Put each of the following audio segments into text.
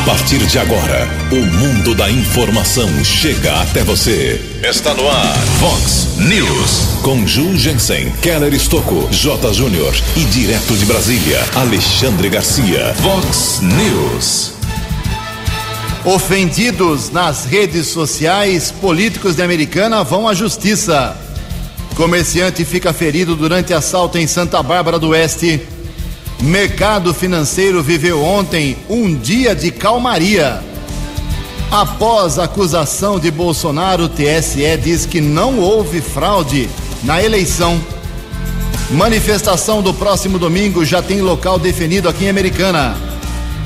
A partir de agora, o mundo da informação chega até você. Está no ar, Fox News. Com Ju Jensen, Keller Estocco, J. Júnior e direto de Brasília, Alexandre Garcia. Fox News. Ofendidos nas redes sociais, políticos de Americana vão à justiça. Comerciante fica ferido durante assalto em Santa Bárbara do Oeste. Mercado financeiro viveu ontem um dia de calmaria. Após a acusação de Bolsonaro, o TSE diz que não houve fraude na eleição. Manifestação do próximo domingo já tem local definido aqui em Americana.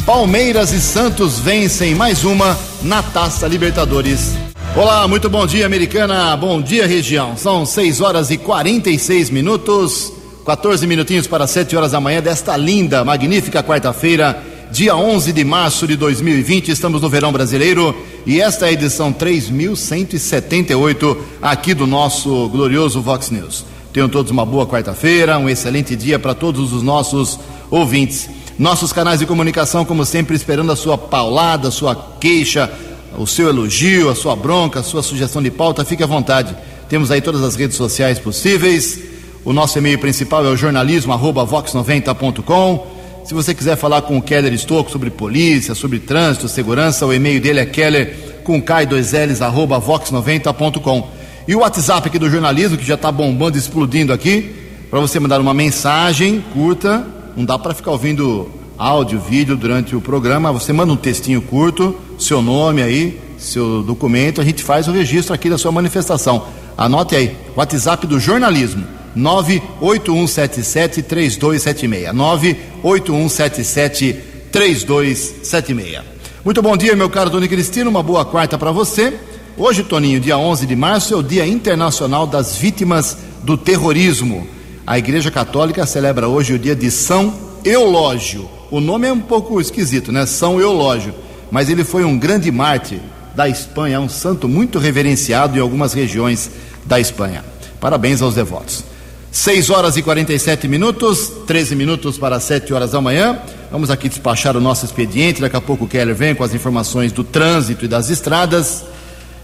Palmeiras e Santos vencem mais uma na Taça Libertadores. Olá, muito bom dia, Americana. Bom dia, região. São 6 horas e 46 minutos. 14 minutinhos para 7 horas da manhã desta linda, magnífica quarta-feira, dia 11 de março de 2020. Estamos no verão brasileiro e esta é a edição 3178 aqui do nosso glorioso Vox News. Tenham todos uma boa quarta-feira, um excelente dia para todos os nossos ouvintes. Nossos canais de comunicação, como sempre, esperando a sua paulada, a sua queixa, o seu elogio, a sua bronca, a sua sugestão de pauta, fique à vontade. Temos aí todas as redes sociais possíveis. O nosso e-mail principal é o jornalismo@vox90.com. Se você quiser falar com o Keller Estocco sobre polícia, sobre trânsito, segurança, o e-mail dele é keller com k2ls arroba vox90.com. E o WhatsApp aqui do jornalismo, que já está bombando, explodindo aqui, para você mandar uma mensagem curta, não dá para ficar ouvindo áudio, vídeo durante o programa, você manda um textinho curto, seu nome aí, seu documento, a gente faz o registro aqui da sua manifestação. Anote aí, WhatsApp do jornalismo, 981773276. 981773276. Muito bom dia, meu caro Tony Cristino, uma boa quarta para você. Hoje, Toninho, dia 11 de março, é o Dia Internacional das Vítimas do Terrorismo. A Igreja Católica celebra hoje o dia de São Eulógio. O nome é um pouco esquisito, né? São Eulógio. Mas ele foi um grande mártir da Espanha, um santo muito reverenciado em algumas regiões da Espanha. Parabéns aos devotos. 6 horas e 47 minutos, 13 minutos para 7 horas da manhã. Vamos aqui despachar o nosso expediente. Daqui a pouco o Keller vem com as informações do trânsito e das estradas.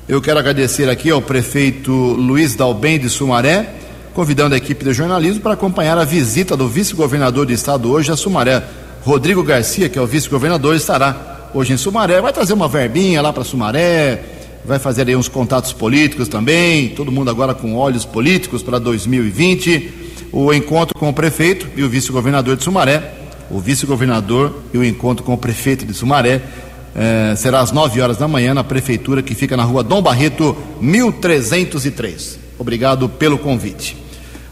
Eu quero agradecer aqui ao prefeito Luiz Dalben de Sumaré, convidando a equipe de jornalismo para acompanhar a visita do vice-governador do estado hoje a Sumaré. Rodrigo Garcia, que é o vice-governador, estará hoje em Sumaré. Vai trazer uma verbinha lá para Sumaré, vai fazer aí uns contatos políticos também, todo mundo agora com olhos políticos para 2020. O encontro com o prefeito e o vice-governador de Sumaré, o vice-governador e o encontro com o prefeito de Sumaré eh, será às 9 horas da manhã na prefeitura que fica na rua Dom Barreto, 1303. Obrigado pelo convite.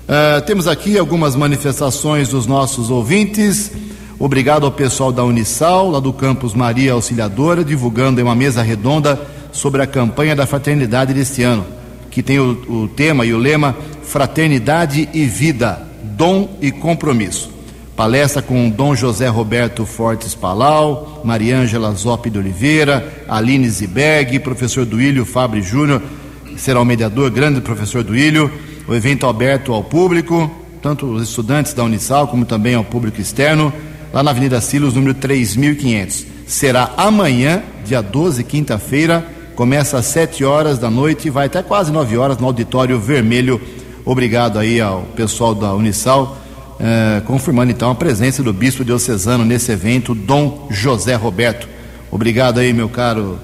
Eh, temos aqui algumas manifestações dos nossos ouvintes. Obrigado ao pessoal da Unisal, lá do campus Maria Auxiliadora, divulgando em uma mesa redonda sobre a campanha da fraternidade deste ano, que tem o, o tema e o lema Fraternidade e Vida, Dom e Compromisso. Palestra com Dom José Roberto Fortes Palau, Mariângela Zop de Oliveira, Aline Ziberg, professor Duílio Fabre Júnior, será o mediador, grande professor Duílio. O evento aberto ao público, tanto os estudantes da Unisal como também ao público externo, lá na Avenida Silos, número 3500. Será amanhã, dia 12, quinta-feira, começa às 7 horas da noite e vai até quase 9 horas no Auditório Vermelho. Obrigado aí ao pessoal da Unisal, eh, confirmando então a presença do Bispo Diocesano nesse evento, Dom José Roberto. Obrigado aí, meu caro,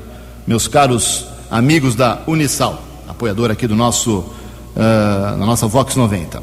meus caros amigos da Unisal, apoiador aqui do nosso, da nossa Vox 90.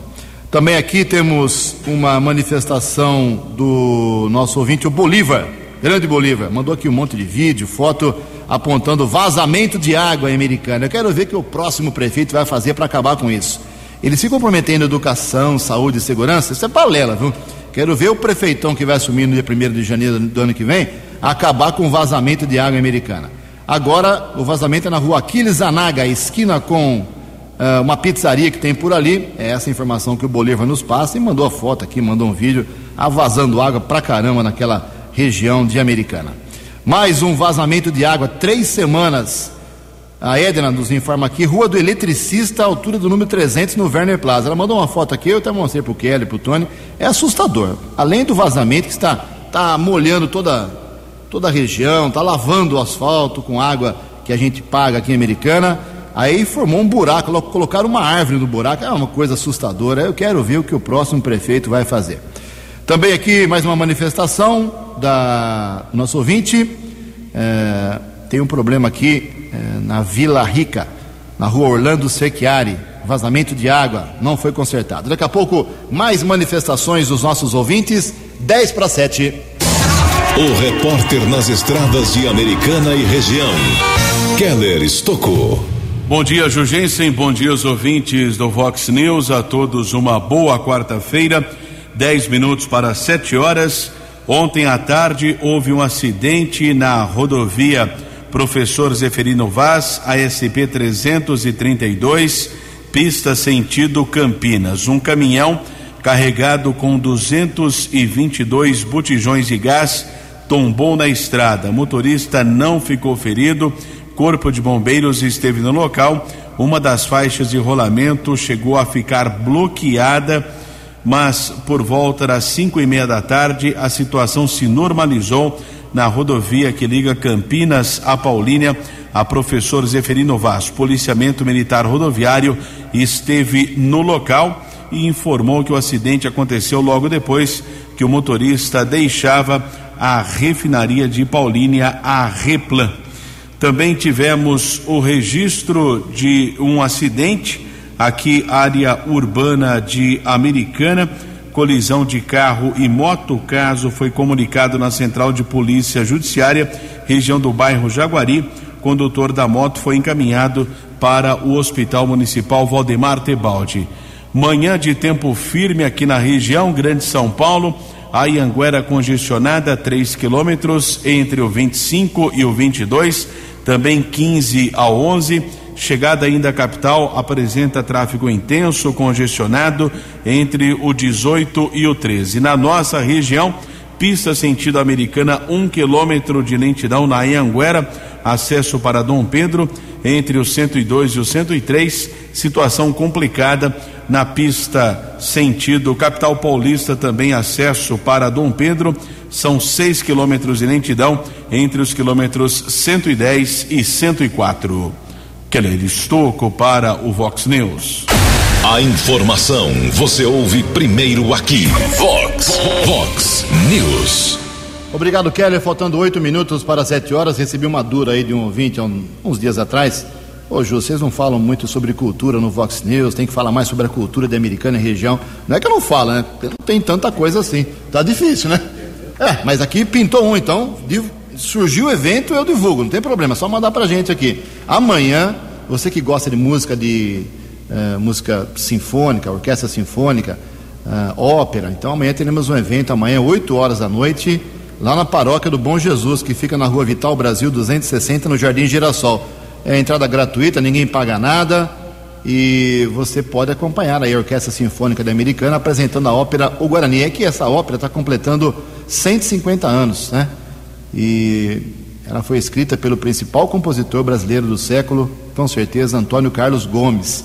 Também aqui temos uma manifestação do nosso ouvinte, o Bolívar, grande Bolívar, mandou aqui um monte de vídeo, foto apontando vazamento de água em Americana. Eu quero ver o que o próximo prefeito vai fazer para acabar com isso. Ele se comprometendo em educação, saúde e segurança, isso é balela, viu? Quero ver o prefeitão que vai assumir no dia 1 de janeiro do ano que vem acabar com o vazamento de água americana. Agora, o vazamento é na rua Aquiles Zanaga, esquina com uh, uma pizzaria que tem por ali. É essa informação que o Bolívar nos passa e mandou a foto aqui, mandou um vídeo, ah, vazando água pra caramba naquela região de Americana. Mais um vazamento de água, três semanas. A Edna nos informa aqui, Rua do Eletricista, altura do número 300 no Werner Plaza. Ela mandou uma foto aqui, eu até mostrei pro Kelly, pro Tony. É assustador. Além do vazamento que está tá molhando toda toda a região, está lavando o asfalto com água que a gente paga aqui em Americana. Aí formou um buraco, colocaram uma árvore no buraco, é uma coisa assustadora. Eu quero ver o que o próximo prefeito vai fazer. Também aqui mais uma manifestação da nosso ouvinte. É, tem um problema aqui é, na Vila Rica, na rua Orlando Secchiari. Vazamento de água não foi consertado. Daqui a pouco, mais manifestações dos nossos ouvintes. 10 para 7. O repórter nas estradas de Americana e região, Keller Estocou. Bom dia, Jugensen. Bom dia, os ouvintes do Vox News. A todos uma boa quarta-feira. 10 minutos para 7 horas. Ontem à tarde houve um acidente na rodovia Professor Zeferino Vaz, ASP 332, pista sentido Campinas. Um caminhão carregado com 222 botijões de gás tombou na estrada. Motorista não ficou ferido. Corpo de Bombeiros esteve no local. Uma das faixas de rolamento chegou a ficar bloqueada, mas por volta das cinco e meia da tarde a situação se normalizou na rodovia que liga Campinas a Paulínia. A professor Zeferino Vaz, policiamento militar rodoviário, esteve no local e informou que o acidente aconteceu logo depois que o motorista deixava a refinaria de Paulínia, a Replan. Também tivemos o registro de um acidente aqui, área urbana de Americana, colisão de carro e moto. O caso foi comunicado na Central de Polícia Judiciária, região do bairro Jaguari. Condutor da moto foi encaminhado para o Hospital Municipal Valdemar Tebaldi. Manhã de tempo firme aqui na região, Grande São Paulo. A Ianguera congestionada, 3 quilômetros entre o 25 e o 22, também 15 ao 11. Chegada ainda à capital, apresenta tráfego intenso, congestionado entre o 18 e o 13. Na nossa região, pista sentido americana, um quilômetro de lentidão na Ianguera, acesso para Dom Pedro, entre o 102 e o 103, situação complicada na pista sentido capital paulista, também acesso para Dom Pedro, são seis quilômetros de lentidão entre os quilômetros 110 e 104. Keller Estocco para o Vox News. A informação você ouve primeiro aqui. Vox, Vox News. Obrigado, Keller. Faltando oito minutos para sete horas, recebi uma dura aí de um ouvinte há uns dias atrás Ô Ju, vocês não falam muito sobre cultura no Vox News, tem que falar mais sobre a cultura da americana e região. Não é que eu não falo, né? Não tem tanta coisa assim. Tá difícil, né? É, mas aqui pintou um, então surgiu o evento, eu divulgo, não tem problema, é só mandar pra gente aqui. Amanhã, você que gosta de música de uh, música sinfônica, orquestra sinfônica, uh, ópera, então amanhã teremos um evento, amanhã, 8 horas da noite, lá na paróquia do Bom Jesus, que fica na rua Vital Brasil 260, no Jardim Girassol é entrada gratuita, ninguém paga nada e você pode acompanhar a Orquestra Sinfônica da Americana apresentando a ópera O Guarani. É que essa ópera está completando 150 anos, né? E ela foi escrita pelo principal compositor brasileiro do século, com certeza, Antônio Carlos Gomes.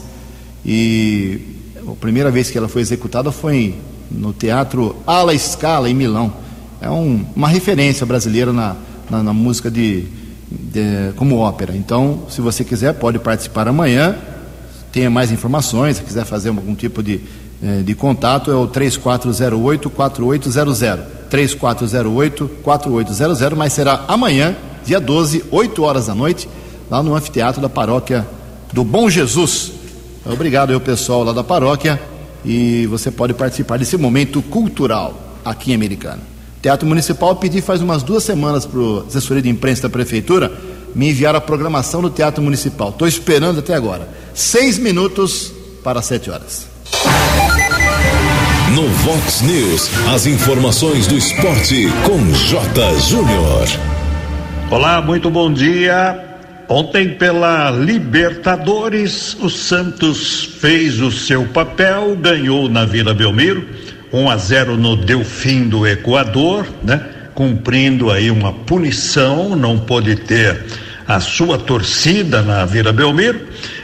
E a primeira vez que ela foi executada foi no Teatro Alla Scala, em Milão. É um, uma referência brasileira na, na, na música de, de, como ópera. Então, se você quiser, pode participar amanhã. Tenha mais informações, se quiser fazer algum tipo de, eh, de contato, é o 3408-4800. 3408-4800, mas será amanhã, dia 12, 8 horas da noite, lá no anfiteatro da paróquia do Bom Jesus. Obrigado ao pessoal lá da paróquia e você pode participar desse momento cultural aqui em Americana. Teatro Municipal pedi faz umas duas semanas para o assessoria de imprensa da prefeitura me enviar a programação do Teatro Municipal. Estou esperando até agora. Seis minutos para sete horas. No Vox News, as informações do esporte com J. Júnior. Olá, muito bom dia. Ontem, pela Libertadores, o Santos fez o seu papel, ganhou na Vila Belmiro 1 a 0 no Delfim do Equador, né? Cumprindo aí uma punição, não pôde ter a sua torcida na Vila Belmiro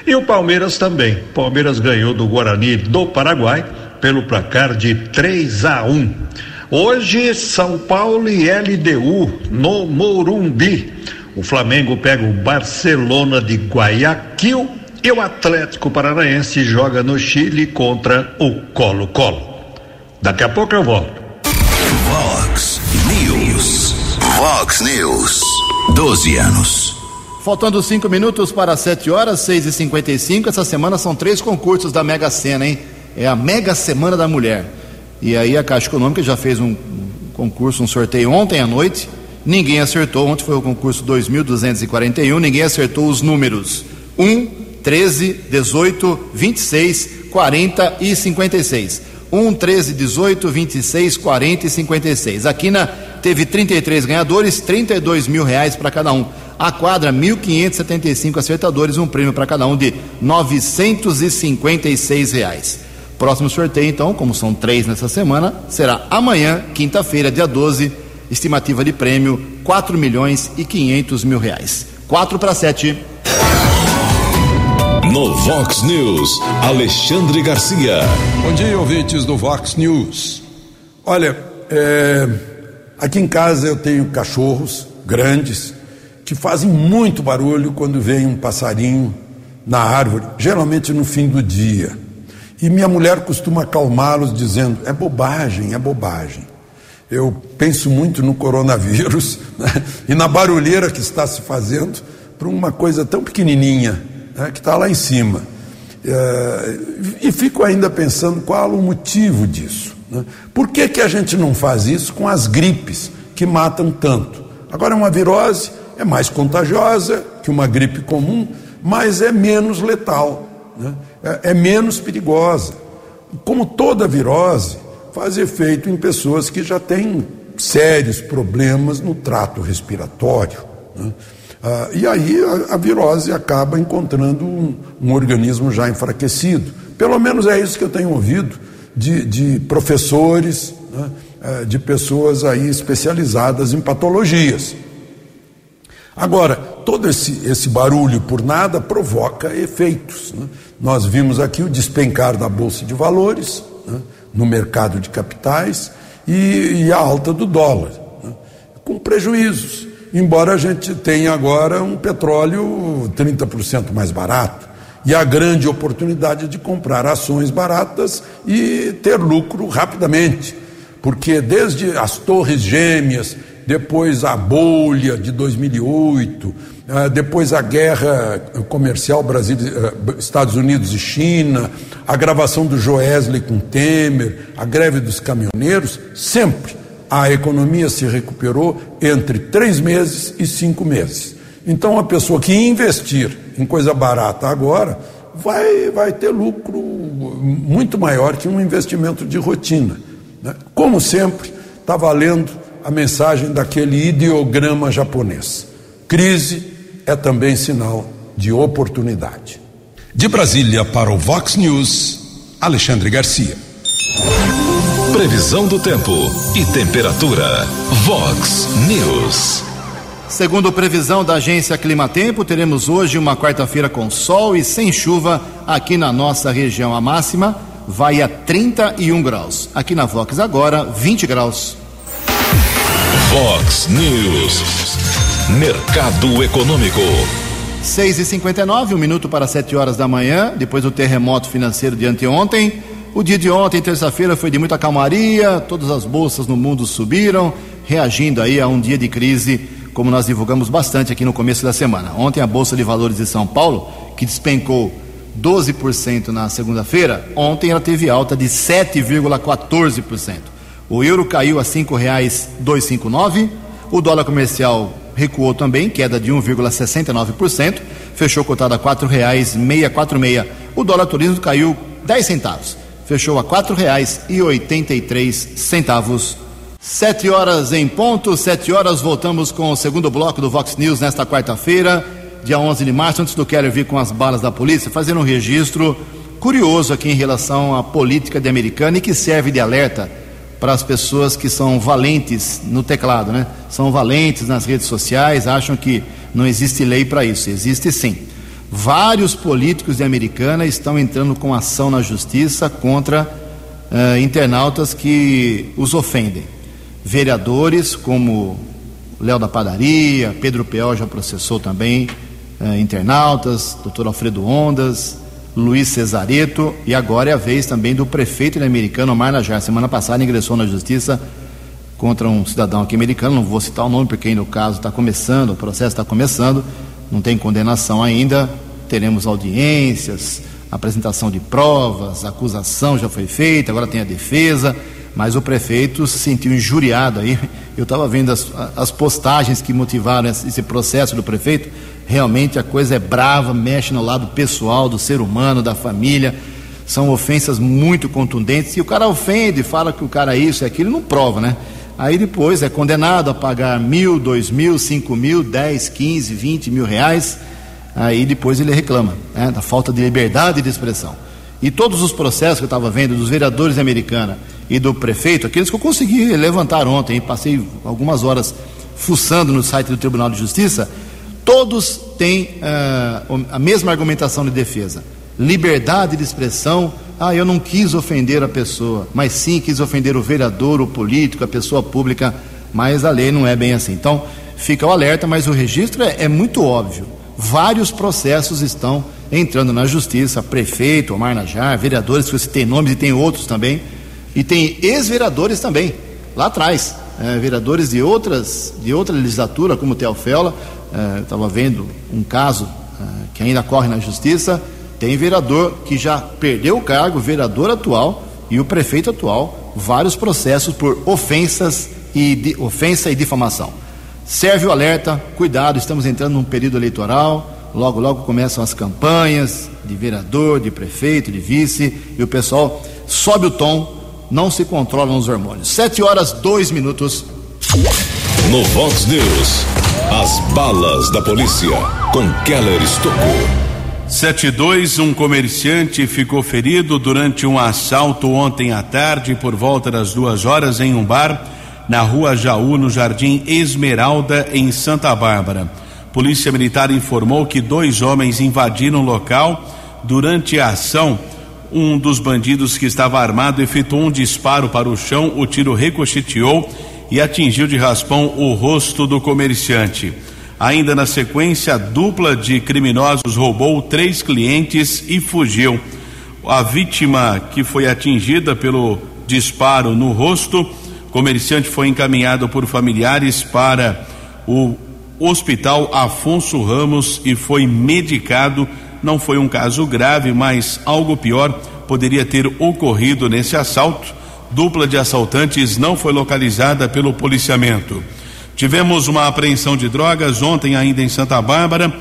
e o Palmeiras também. Palmeiras ganhou do Guarani do Paraguai pelo placar de 3 a 1. Hoje, São Paulo e LDU no Morumbi. O Flamengo pega o Barcelona de Guayaquil e o Atlético Paranaense joga no Chile contra o Colo-Colo. Daqui a pouco eu volto. Vox News. Vox News. 12 anos. Faltando cinco minutos para sete horas, seis e cinquenta e cinco. Essa semana são três concursos da Mega Sena, hein? É a Mega Semana da Mulher. E aí a Caixa Econômica já fez um concurso, um sorteio ontem à noite. Ninguém acertou. Ontem foi o concurso 2241. Ninguém acertou os números 1, 13, 18, 26, 40 e 56. 1, 13, 18, 26, 40 e 56. A Quina teve 33 ganhadores, 32 mil reais para cada um. A quadra, 1.575 acertadores, um prêmio para cada um de 956 reais. Próximo sorteio, então, como são três nessa semana, será amanhã, quinta-feira, dia 12. Estimativa de prêmio, 4 milhões e 500 mil reais. 4 para 7. No Vox News, Alexandre Garcia. Bom dia, ouvintes do Vox News. Olha, é, aqui em casa eu tenho cachorros grandes que fazem muito barulho quando vem um passarinho na árvore, geralmente no fim do dia. E minha mulher costuma acalmá-los dizendo: é bobagem, é bobagem. Eu penso muito no coronavírus né, e na barulheira que está se fazendo para uma coisa tão pequenininha né, que está lá em cima. É, e fico ainda pensando qual o motivo disso. Né? Por que, que a gente não faz isso com as gripes que matam tanto? Agora, uma virose é mais contagiosa que uma gripe comum, mas é menos letal, né? É, é menos perigosa. Como toda virose, faz efeito em pessoas que já têm sérios problemas no trato respiratório. Né? Ah, e aí a, a, virose acaba encontrando um, um, organismo já enfraquecido. Pelo menos é isso que eu tenho ouvido de, de professores, né, eh, de pessoas aí especializadas em patologias. Agora, todo esse, esse barulho por nada provoca efeitos. Né? Nós vimos aqui o despencar da Bolsa de Valores, né? no mercado de capitais, e, e a alta do dólar, né? com prejuízos embora a gente tenha agora um petróleo 30% mais barato e a grande oportunidade de comprar ações baratas e ter lucro rapidamente, porque desde as Torres Gêmeas, depois a bolha de 2008, ah, depois a guerra comercial Brasil, ah, Estados Unidos e China, a gravação do Joesley com Temer, a greve dos caminhoneiros, sempre a economia se recuperou entre três meses e cinco meses. Então, a pessoa que investir em coisa barata agora vai, vai ter lucro muito maior que um investimento de rotina. Né? Como sempre, está valendo a mensagem daquele ideograma japonês: crise é também sinal de oportunidade. De Brasília para o Vox News, Alexandre Garcia. Previsão do tempo e temperatura. Vox News. Segundo previsão da agência Climatempo, teremos hoje uma quarta-feira com sol e sem chuva aqui na nossa região. A máxima vai a 31 graus. Aqui na Vox agora, 20 graus. Vox News. Mercado Econômico. 6 e 59 um minuto para 7 horas da manhã, depois do terremoto financeiro de anteontem. O dia de ontem, terça-feira, foi de muita calmaria, todas as bolsas no mundo subiram, reagindo aí a um dia de crise, como nós divulgamos bastante aqui no começo da semana. Ontem a Bolsa de Valores de São Paulo, que despencou 12% na segunda-feira, ontem ela teve alta de 7,14%. O euro caiu a R$ 5,259, o dólar comercial recuou também, queda de 1,69%, fechou cotado a R$ 4,646. O dólar turismo caiu 10 centavos fechou a quatro reais e oitenta e três centavos. Sete horas em ponto, sete horas, voltamos com o segundo bloco do Vox News nesta quarta-feira, dia 11 de março, antes do Keller vir com as balas da polícia, fazendo um registro curioso aqui em relação à política de americana e que serve de alerta para as pessoas que são valentes no teclado, né? São valentes nas redes sociais, acham que não existe lei para isso. Existe sim. Vários políticos de Americana estão entrando com ação na justiça contra uh, internautas que os ofendem. vereadores como Léo da Padaria, Pedro Peol já processou também, eh, internautas, doutor Alfredo Ondas, Luiz Cesareto, e agora é a vez também do prefeito americano Omar Najar. Semana passada ingressou na justiça contra um cidadão aqui americano, não vou citar o nome porque ainda o caso está começando, o processo está começando, não tem condenação ainda, teremos audiências, apresentação de provas, acusação já foi feita, agora tem a defesa, mas o prefeito se sentiu injuriado aí. Eu estava vendo as, as postagens que motivaram esse processo do prefeito. Realmente a coisa é brava, mexe no lado pessoal do ser humano, da família. São ofensas muito contundentes. E o cara ofende, fala que o cara é isso e aquilo, não prova, né? Aí depois é condenado a pagar mil, dois mil, cinco mil, dez, quinze, vinte mil reais. Aí depois ele reclama né, da falta de liberdade de expressão. E todos os processos que eu estava vendo dos vereadores Americana e do prefeito, aqueles que eu consegui levantar ontem, passei algumas horas fuçando no site do Tribunal de Justiça, todos têm uh, a mesma argumentação de defesa. Liberdade de expressão, ah, eu não quis ofender a pessoa, mas sim quis ofender o vereador, o político, a pessoa pública, mas a lei não é bem assim. Então, fica o alerta, mas o registro é, é muito óbvio. Vários processos estão entrando na justiça, prefeito, Omar Najar, vereadores que você tem nomes e tem outros também, e tem ex-vereadores também, lá atrás, é, vereadores de outras de outra legislatura, como o Teofela, estava é, vendo um caso é, que ainda corre na justiça, tem vereador que já perdeu o cargo, vereador atual e o prefeito atual, vários processos por ofensas e de, ofensa e difamação. Serve o alerta, cuidado, estamos entrando num período eleitoral, logo logo começam as campanhas de vereador, de prefeito, de vice, e o pessoal sobe o tom não se controlam os hormônios. Sete horas, dois minutos. No Vox News, as balas da polícia com Keller Estocou. 72, um comerciante ficou ferido durante um assalto ontem à tarde por volta das duas horas em um bar na rua Jaú, no Jardim Esmeralda, em Santa Bárbara. Polícia Militar informou que dois homens invadiram o local durante a ação um dos bandidos que estava armado efetuou um disparo para o chão, o tiro ricocheteou e atingiu de raspão o rosto do comerciante. Ainda na sequência, a dupla de criminosos roubou três clientes e fugiu. A vítima que foi atingida pelo disparo no rosto, comerciante foi encaminhado por familiares para o Hospital Afonso Ramos e foi medicado não foi um caso grave, mas algo pior poderia ter ocorrido nesse assalto. Dupla de assaltantes não foi localizada pelo policiamento. Tivemos uma apreensão de drogas ontem, ainda em Santa Bárbara.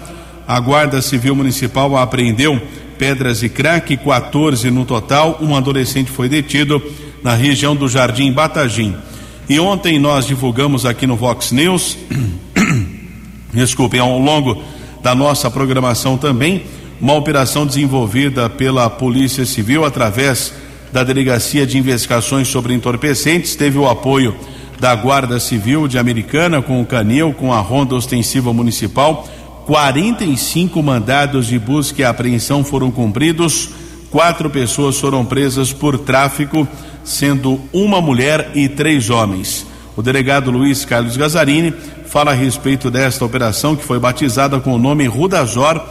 A Guarda Civil Municipal apreendeu pedras e crack, 14 no total. Um adolescente foi detido na região do Jardim Batagim. E ontem nós divulgamos aqui no Vox News, desculpem, ao longo da nossa programação também, uma operação desenvolvida pela Polícia Civil através da Delegacia de Investigações sobre Entorpecentes, teve o apoio da Guarda Civil de Americana com o Canil, com a Ronda Ostensiva Municipal. 45 mandados de busca e apreensão foram cumpridos, quatro pessoas foram presas por tráfico, sendo uma mulher e três homens. O delegado Luiz Carlos Gazarini fala a respeito desta operação que foi batizada com o nome Rudazor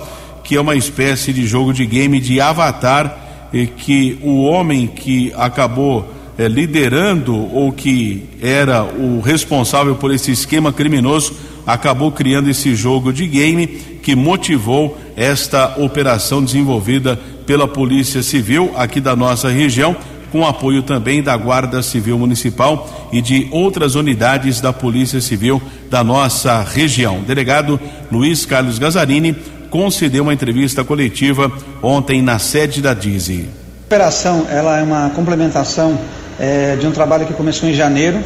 que é uma espécie de jogo de game de avatar e que o homem que acabou é, liderando ou que era o responsável por esse esquema criminoso acabou criando esse jogo de game que motivou esta operação desenvolvida pela Polícia Civil aqui da nossa região, com apoio também da Guarda Civil Municipal e de outras unidades da Polícia Civil da nossa região. Delegado Luiz Carlos Gazarini concedeu uma entrevista coletiva ontem na sede da Dize. A operação ela é uma complementação é, de um trabalho que começou em janeiro,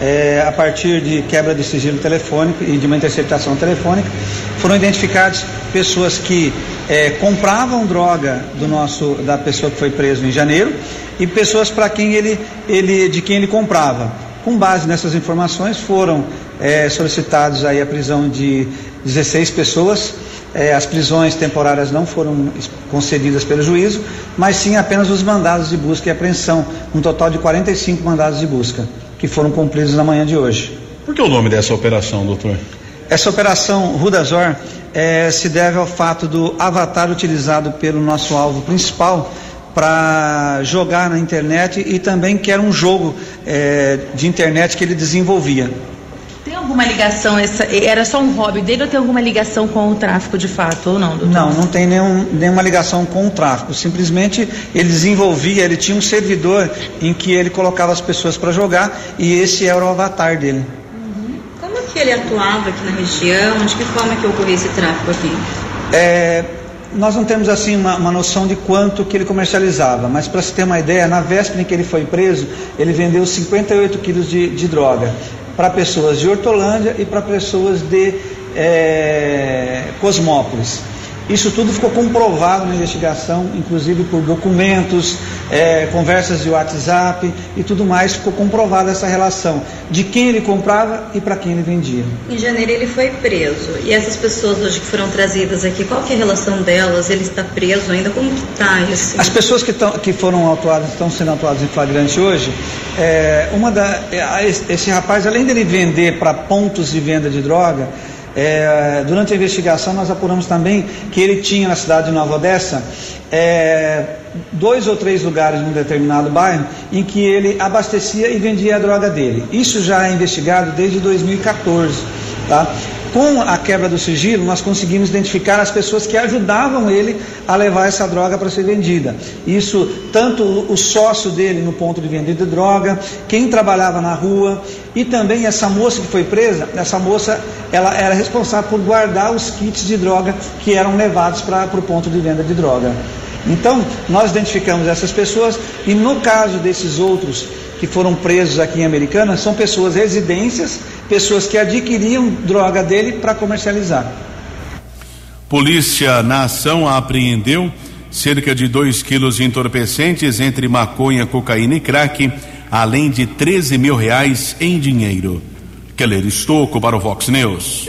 é, a partir de quebra de sigilo telefônico e de uma interceptação telefônica, foram identificadas pessoas que é, compravam droga do nosso da pessoa que foi preso em janeiro e pessoas para quem ele, ele de quem ele comprava. Com base nessas informações foram é, solicitados aí a prisão de 16 pessoas é, as prisões temporárias não foram concedidas pelo juízo, mas sim apenas os mandados de busca e apreensão, um total de 45 mandados de busca. que foram cumpridos na manhã de hoje. Por que o nome dessa operação, doutor? Essa operação Rudazor é, se deve ao fato do avatar utilizado pelo nosso alvo principal para jogar na internet e também que era um jogo é, de internet que ele desenvolvia. Tem alguma ligação, essa, era só um hobby dele ou tem alguma ligação com o tráfico de fato ou não? Doutor? Não, não tem nenhum, nenhuma ligação com o tráfico. Simplesmente ele desenvolvia, ele tinha um servidor em que ele colocava as pessoas para jogar e esse era o avatar dele. Uhum. Como que ele atuava aqui na região? De que forma que ocorria esse tráfico aqui? É, nós não temos assim uma, uma, noção de quanto que ele comercializava, mas para se ter uma ideia, na véspera em que ele foi preso, ele vendeu 58 quilos de, de droga para pessoas de Hortolândia e para pessoas de é, Cosmópolis. Isso tudo ficou comprovado na investigação, inclusive por documentos, é, conversas de WhatsApp e tudo mais, ficou comprovada essa relação de quem ele comprava e para quem ele vendia. Em janeiro ele foi preso. E essas pessoas hoje que foram trazidas aqui, qual que é a relação delas? Ele está preso ainda? Como que está isso? As pessoas que, tão, que foram autuadas, estão sendo autuadas em flagrante hoje, é, uma da, é, esse rapaz, além dele vender para pontos de venda de droga, é, durante a investigação, nós apuramos também que ele tinha na cidade de Nova Odessa é, dois ou três lugares num determinado bairro em que ele abastecia e vendia a droga dele. Isso já é investigado desde 2014. Tá? Com a quebra do sigilo, nós conseguimos identificar as pessoas que ajudavam ele a levar essa droga para ser vendida. Isso, tanto o sócio dele no ponto de venda de droga, quem trabalhava na rua e também essa moça que foi presa. Essa moça, ela era responsável por guardar os kits de droga que eram levados para o ponto de venda de droga. Então, nós identificamos essas pessoas e no caso desses outros que foram presos aqui em Americana, são pessoas residências pessoas que adquiriam droga dele para comercializar. Polícia na ação apreendeu cerca de 2 quilos de entorpecentes entre maconha, cocaína e crack, além de 13 mil reais em dinheiro. Keller Estocco para o Vox News.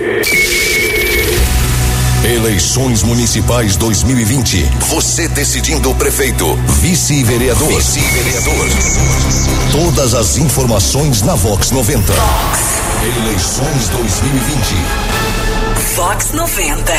Eleições Municipais 2020. Você decidindo o prefeito, vice-vereador. Vice-vereador. Todas as informações na Vox 90. Vox. Eleições 2020. Fox 90.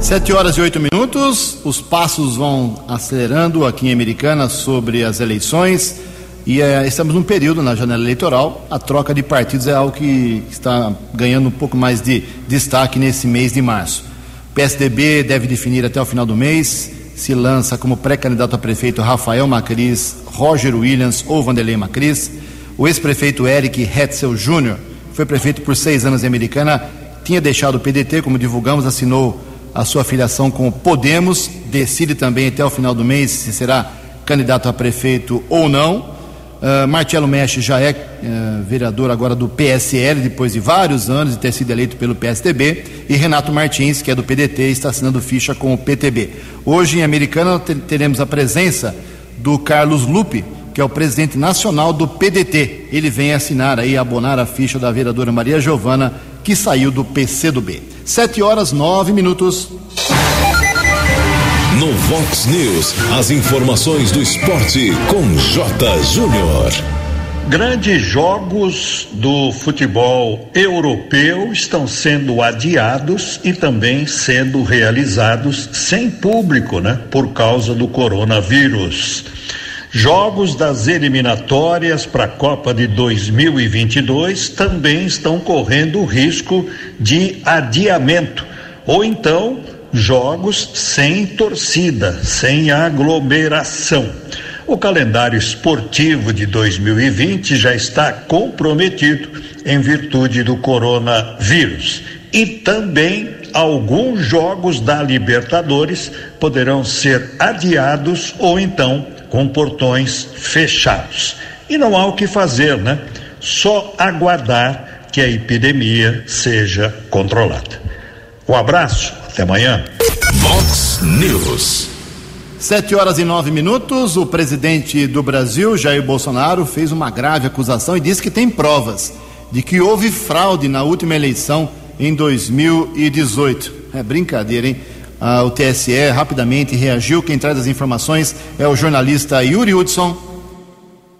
Sete horas e oito minutos. Os passos vão acelerando aqui em Americana sobre as eleições. E é, estamos num período na janela eleitoral. A troca de partidos é algo que está ganhando um pouco mais de destaque nesse mês de março. PSDB deve definir até o final do mês se lança como pré-candidato a prefeito Rafael Macris, Roger Williams ou Vanderlei Macris. O ex-prefeito Eric Hetzel Jr foi prefeito por seis anos em Americana, tinha deixado o PDT, como divulgamos, assinou a sua filiação com o Podemos, decide também até o final do mês se será candidato a prefeito ou não. Uh, Marcelo Mestre já é uh, vereador agora do PSL, depois de vários anos de ter sido eleito pelo PSDB, e Renato Martins, que é do PDT, está assinando ficha com o PTB. Hoje em Americana teremos a presença do Carlos Lupe, que é o presidente nacional do PDT. Ele vem assinar aí, abonar a ficha da vereadora Maria Giovana, que saiu do PCdoB. Sete horas, nove minutos. No Vox News, as informações do esporte com J. Júnior. Grandes jogos do futebol europeu estão sendo adiados e também sendo realizados sem público, né? Por causa do coronavírus. Jogos das eliminatórias para a Copa de 2022 também estão correndo o risco de adiamento, ou então jogos sem torcida, sem aglomeração. O calendário esportivo de 2020 já está comprometido em virtude do coronavírus. E também alguns jogos da Libertadores poderão ser adiados ou então com portões fechados. E não há o que fazer, né? Só aguardar que a epidemia seja controlada. Um abraço, até amanhã. Vox News. Sete horas e nove minutos. O presidente do Brasil, Jair Bolsonaro, fez uma grave acusação e disse que tem provas de que houve fraude na última eleição em 2018. É brincadeira, hein? Ah, o TSE rapidamente reagiu. Quem traz as informações é o jornalista Yuri Hudson.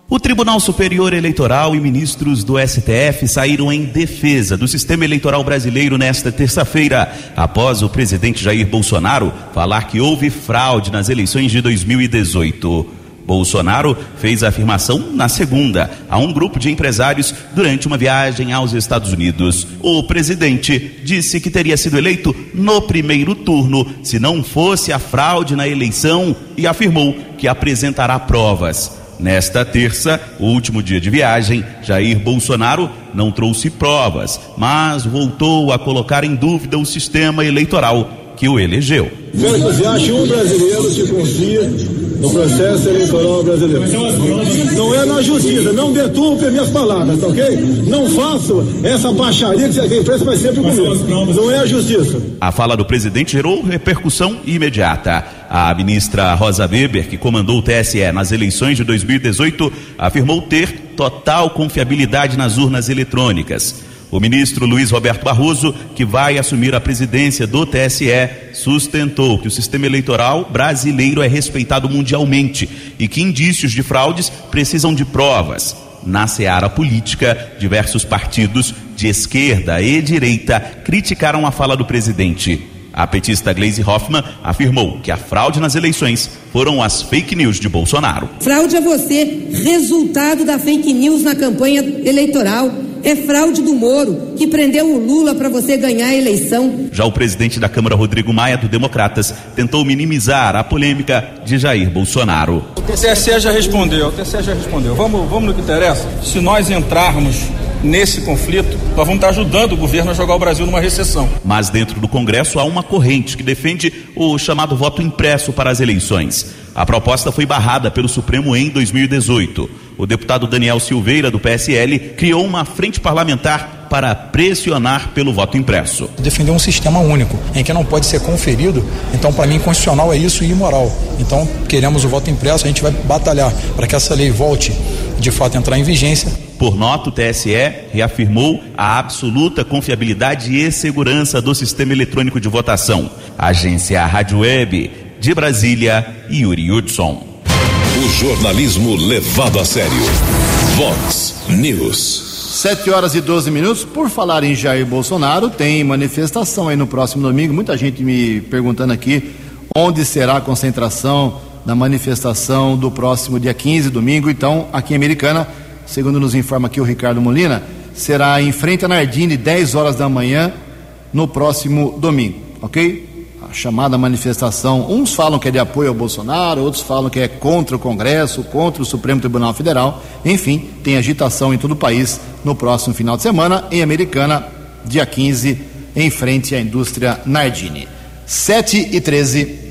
O Tribunal Superior Eleitoral e ministros do STF saíram em defesa do sistema eleitoral brasileiro nesta terça-feira, após o presidente Jair Bolsonaro falar que houve fraude nas eleições de 2018. Bolsonaro fez a afirmação na segunda a um grupo de empresários durante uma viagem aos Estados Unidos. O presidente disse que teria sido eleito no primeiro turno se não fosse a fraude na eleição e afirmou que apresentará provas. Nesta terça, último dia de viagem, Jair Bolsonaro não trouxe provas, mas voltou a colocar em dúvida o sistema eleitoral que o elegeu. Um brasileiro que confia no processo eleitoral brasileiro. Não é na justiça, não deturpe minhas palavras, tá ok? Não faço essa baixaria que a imprensa vai sempre comigo. Não é a justiça. A fala do presidente gerou repercussão imediata. A ministra Rosa Weber, que comandou o TSE nas eleições de 2018, afirmou ter total confiabilidade nas urnas eletrônicas. O ministro Luiz Roberto Barroso, que vai assumir a presidência do TSE, sustentou que o sistema eleitoral brasileiro é respeitado mundialmente e que indícios de fraudes precisam de provas. Na seara política, diversos partidos de esquerda e direita criticaram a fala do presidente. A petista Gleisi Hoffmann afirmou que a fraude nas eleições foram as fake news de Bolsonaro. Fraude é você, resultado da fake news na campanha eleitoral é fraude do Moro, que prendeu o Lula para você ganhar a eleição. Já o presidente da Câmara, Rodrigo Maia, do Democratas, tentou minimizar a polêmica de Jair Bolsonaro. O TSE já respondeu, o TSE já respondeu. Vamos, vamos no que interessa. Se nós entrarmos nesse conflito, nós vamos estar ajudando o governo a jogar o Brasil numa recessão. Mas dentro do Congresso há uma corrente que defende o chamado voto impresso para as eleições. A proposta foi barrada pelo Supremo em 2018 o deputado Daniel Silveira, do PSL, criou uma frente parlamentar para pressionar pelo voto impresso. Defender um sistema único, em que não pode ser conferido, então, para mim, constitucional é isso e imoral. Então, queremos o voto impresso, a gente vai batalhar para que essa lei volte de fato a entrar em vigência. Por nota, o TSE reafirmou a absoluta confiabilidade e segurança do sistema eletrônico de votação. Agência Rádio Web de Brasília, Yuri Hudson. O jornalismo levado a sério. Vox News. Sete horas e 12 minutos. Por falar em Jair Bolsonaro, tem manifestação aí no próximo domingo. Muita gente me perguntando aqui onde será a concentração da manifestação do próximo dia 15, domingo. Então, aqui em Americana, segundo nos informa aqui o Ricardo Molina, será em frente a Nardini, 10 horas da manhã, no próximo domingo, ok? A chamada manifestação. Uns falam que é de apoio ao Bolsonaro, outros falam que é contra o Congresso, contra o Supremo Tribunal Federal. Enfim, tem agitação em todo o país no próximo final de semana, em Americana, dia 15, em frente à indústria Nardini. 7 e 13.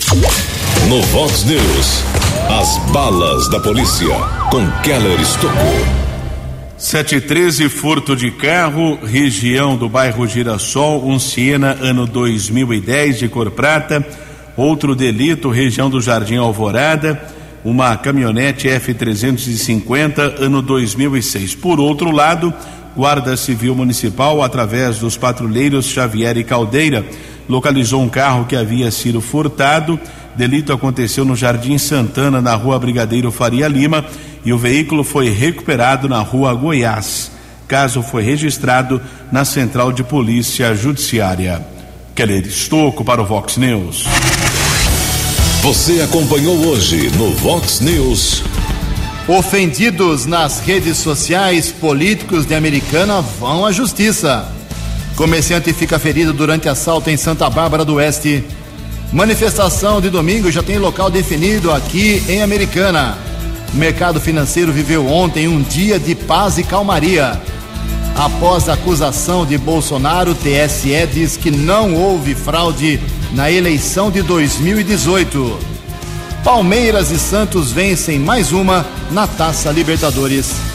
No Vox News, as balas da polícia com Keller Estocou. 713, furto de carro, região do bairro Girassol, um Siena, ano 2010, de cor prata. Outro delito, região do Jardim Alvorada, uma caminhonete F350, ano 2006. Por outro lado, Guarda Civil Municipal, através dos patrulheiros Xavier e Caldeira, localizou um carro que havia sido furtado. Delito aconteceu no Jardim Santana, na rua Brigadeiro Faria Lima e o veículo foi recuperado na rua Goiás. Caso foi registrado na Central de Polícia Judiciária. Keller Estocco para o Vox News. Você acompanhou hoje no Vox News. Ofendidos nas redes sociais, políticos de Americana vão à justiça. Comerciante fica ferido durante assalto em Santa Bárbara do Oeste. Manifestação de domingo já tem local definido aqui em Americana. O mercado financeiro viveu ontem um dia de paz e calmaria. Após a acusação de Bolsonaro, o TSE diz que não houve fraude na eleição de 2018. Palmeiras e Santos vencem mais uma na Taça Libertadores.